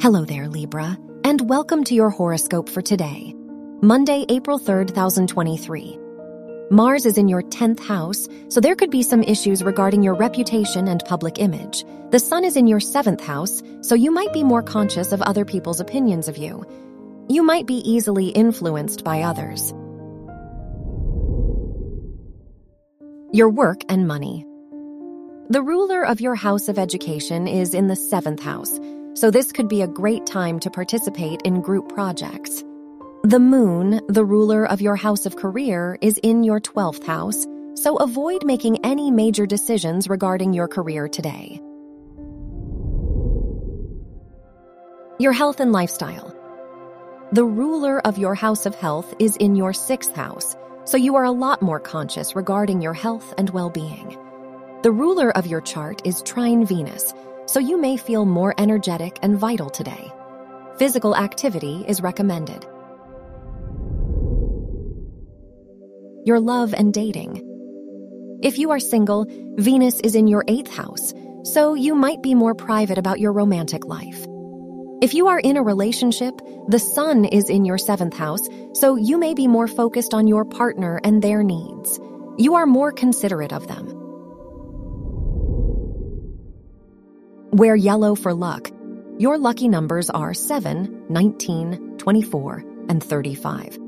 Hello there, Libra, and welcome to your horoscope for today, Monday, April 3rd, 2023. Mars is in your 10th house, so there could be some issues regarding your reputation and public image. The Sun is in your 7th house, so you might be more conscious of other people's opinions of you. You might be easily influenced by others. Your work and money. The ruler of your house of education is in the 7th house, so this could be a great time to participate in group projects. The moon, the ruler of your house of career, is in your 12th house, so avoid making any major decisions regarding your career today. Your health and lifestyle. The ruler of your house of health is in your 6th house, so you are a lot more conscious regarding your health and well being. The ruler of your chart is trine Venus, so you may feel more energetic and vital today. Physical activity is recommended. Your love and dating. If you are single, Venus is in your eighth house, so you might be more private about your romantic life. If you are in a relationship, the sun is in your seventh house, so you may be more focused on your partner and their needs. You are more considerate of them. Wear yellow for luck. Your lucky numbers are 7, 19, 24, and 35.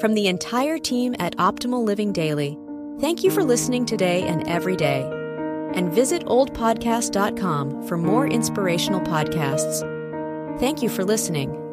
From the entire team at Optimal Living Daily, thank you for listening today and every day. And visit oldpodcast.com for more inspirational podcasts. Thank you for listening.